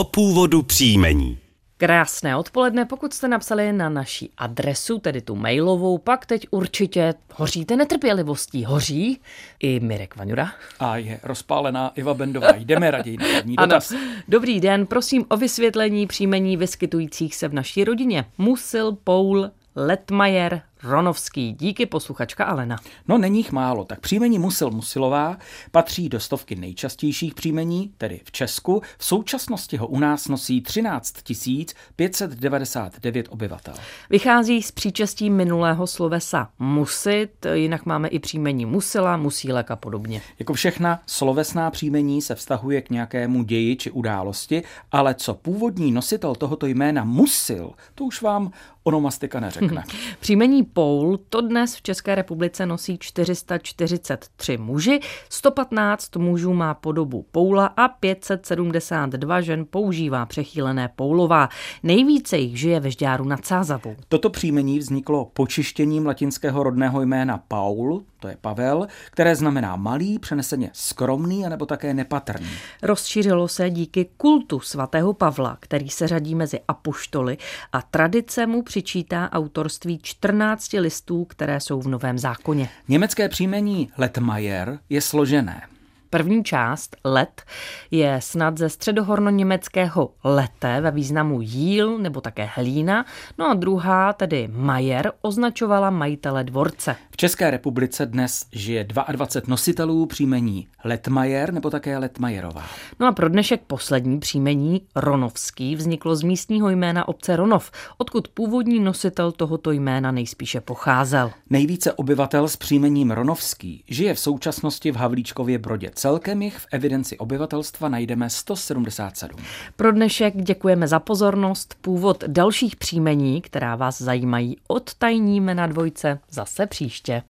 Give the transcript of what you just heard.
o původu příjmení. Krásné odpoledne, pokud jste napsali na naší adresu, tedy tu mailovou, pak teď určitě hoříte netrpělivostí. Hoří i Mirek Vaňura. A je rozpálená Iva Bendová. Jdeme raději na první dotaz. Ano. Dobrý den, prosím o vysvětlení příjmení vyskytujících se v naší rodině. Musil, Poul, Letmajer, Ronovský. Díky posluchačka Alena. No není jich málo, tak příjmení Musil Musilová patří do stovky nejčastějších příjmení, tedy v Česku. V současnosti ho u nás nosí 13 599 obyvatel. Vychází z příčestí minulého slovesa musit, jinak máme i příjmení musila, musílek a podobně. Jako všechna slovesná příjmení se vztahuje k nějakému ději či události, ale co původní nositel tohoto jména musil, to už vám onomastika neřekne. Příjmení Poul to dnes v České republice nosí 443 muži, 115 mužů má podobu Poula a 572 žen používá přechýlené Poulová. Nejvíce jich žije ve Žďáru nad Sázavou. Toto příjmení vzniklo počištěním latinského rodného jména Paul, to je Pavel, které znamená malý, přeneseně skromný anebo také nepatrný. Rozšířilo se díky kultu svatého Pavla, který se řadí mezi apoštoly a tradice mu přičítá autorství 14 listů, které jsou v Novém zákoně. Německé příjmení Letmajer je složené. První část, let, je snad ze středohorno-německého lete ve významu jíl nebo také hlína, no a druhá, tedy Majer, označovala majitele dvorce. V České republice dnes žije 22 nositelů příjmení Letmajer nebo také Letmajerová. No a pro dnešek poslední příjmení Ronovský vzniklo z místního jména obce Ronov, odkud původní nositel tohoto jména nejspíše pocházel. Nejvíce obyvatel s příjmením Ronovský žije v současnosti v Havlíčkově Brodě. Celkem jich v evidenci obyvatelstva najdeme 177. Pro dnešek děkujeme za pozornost. Původ dalších příjmení, která vás zajímají, odtajníme na dvojce zase příště.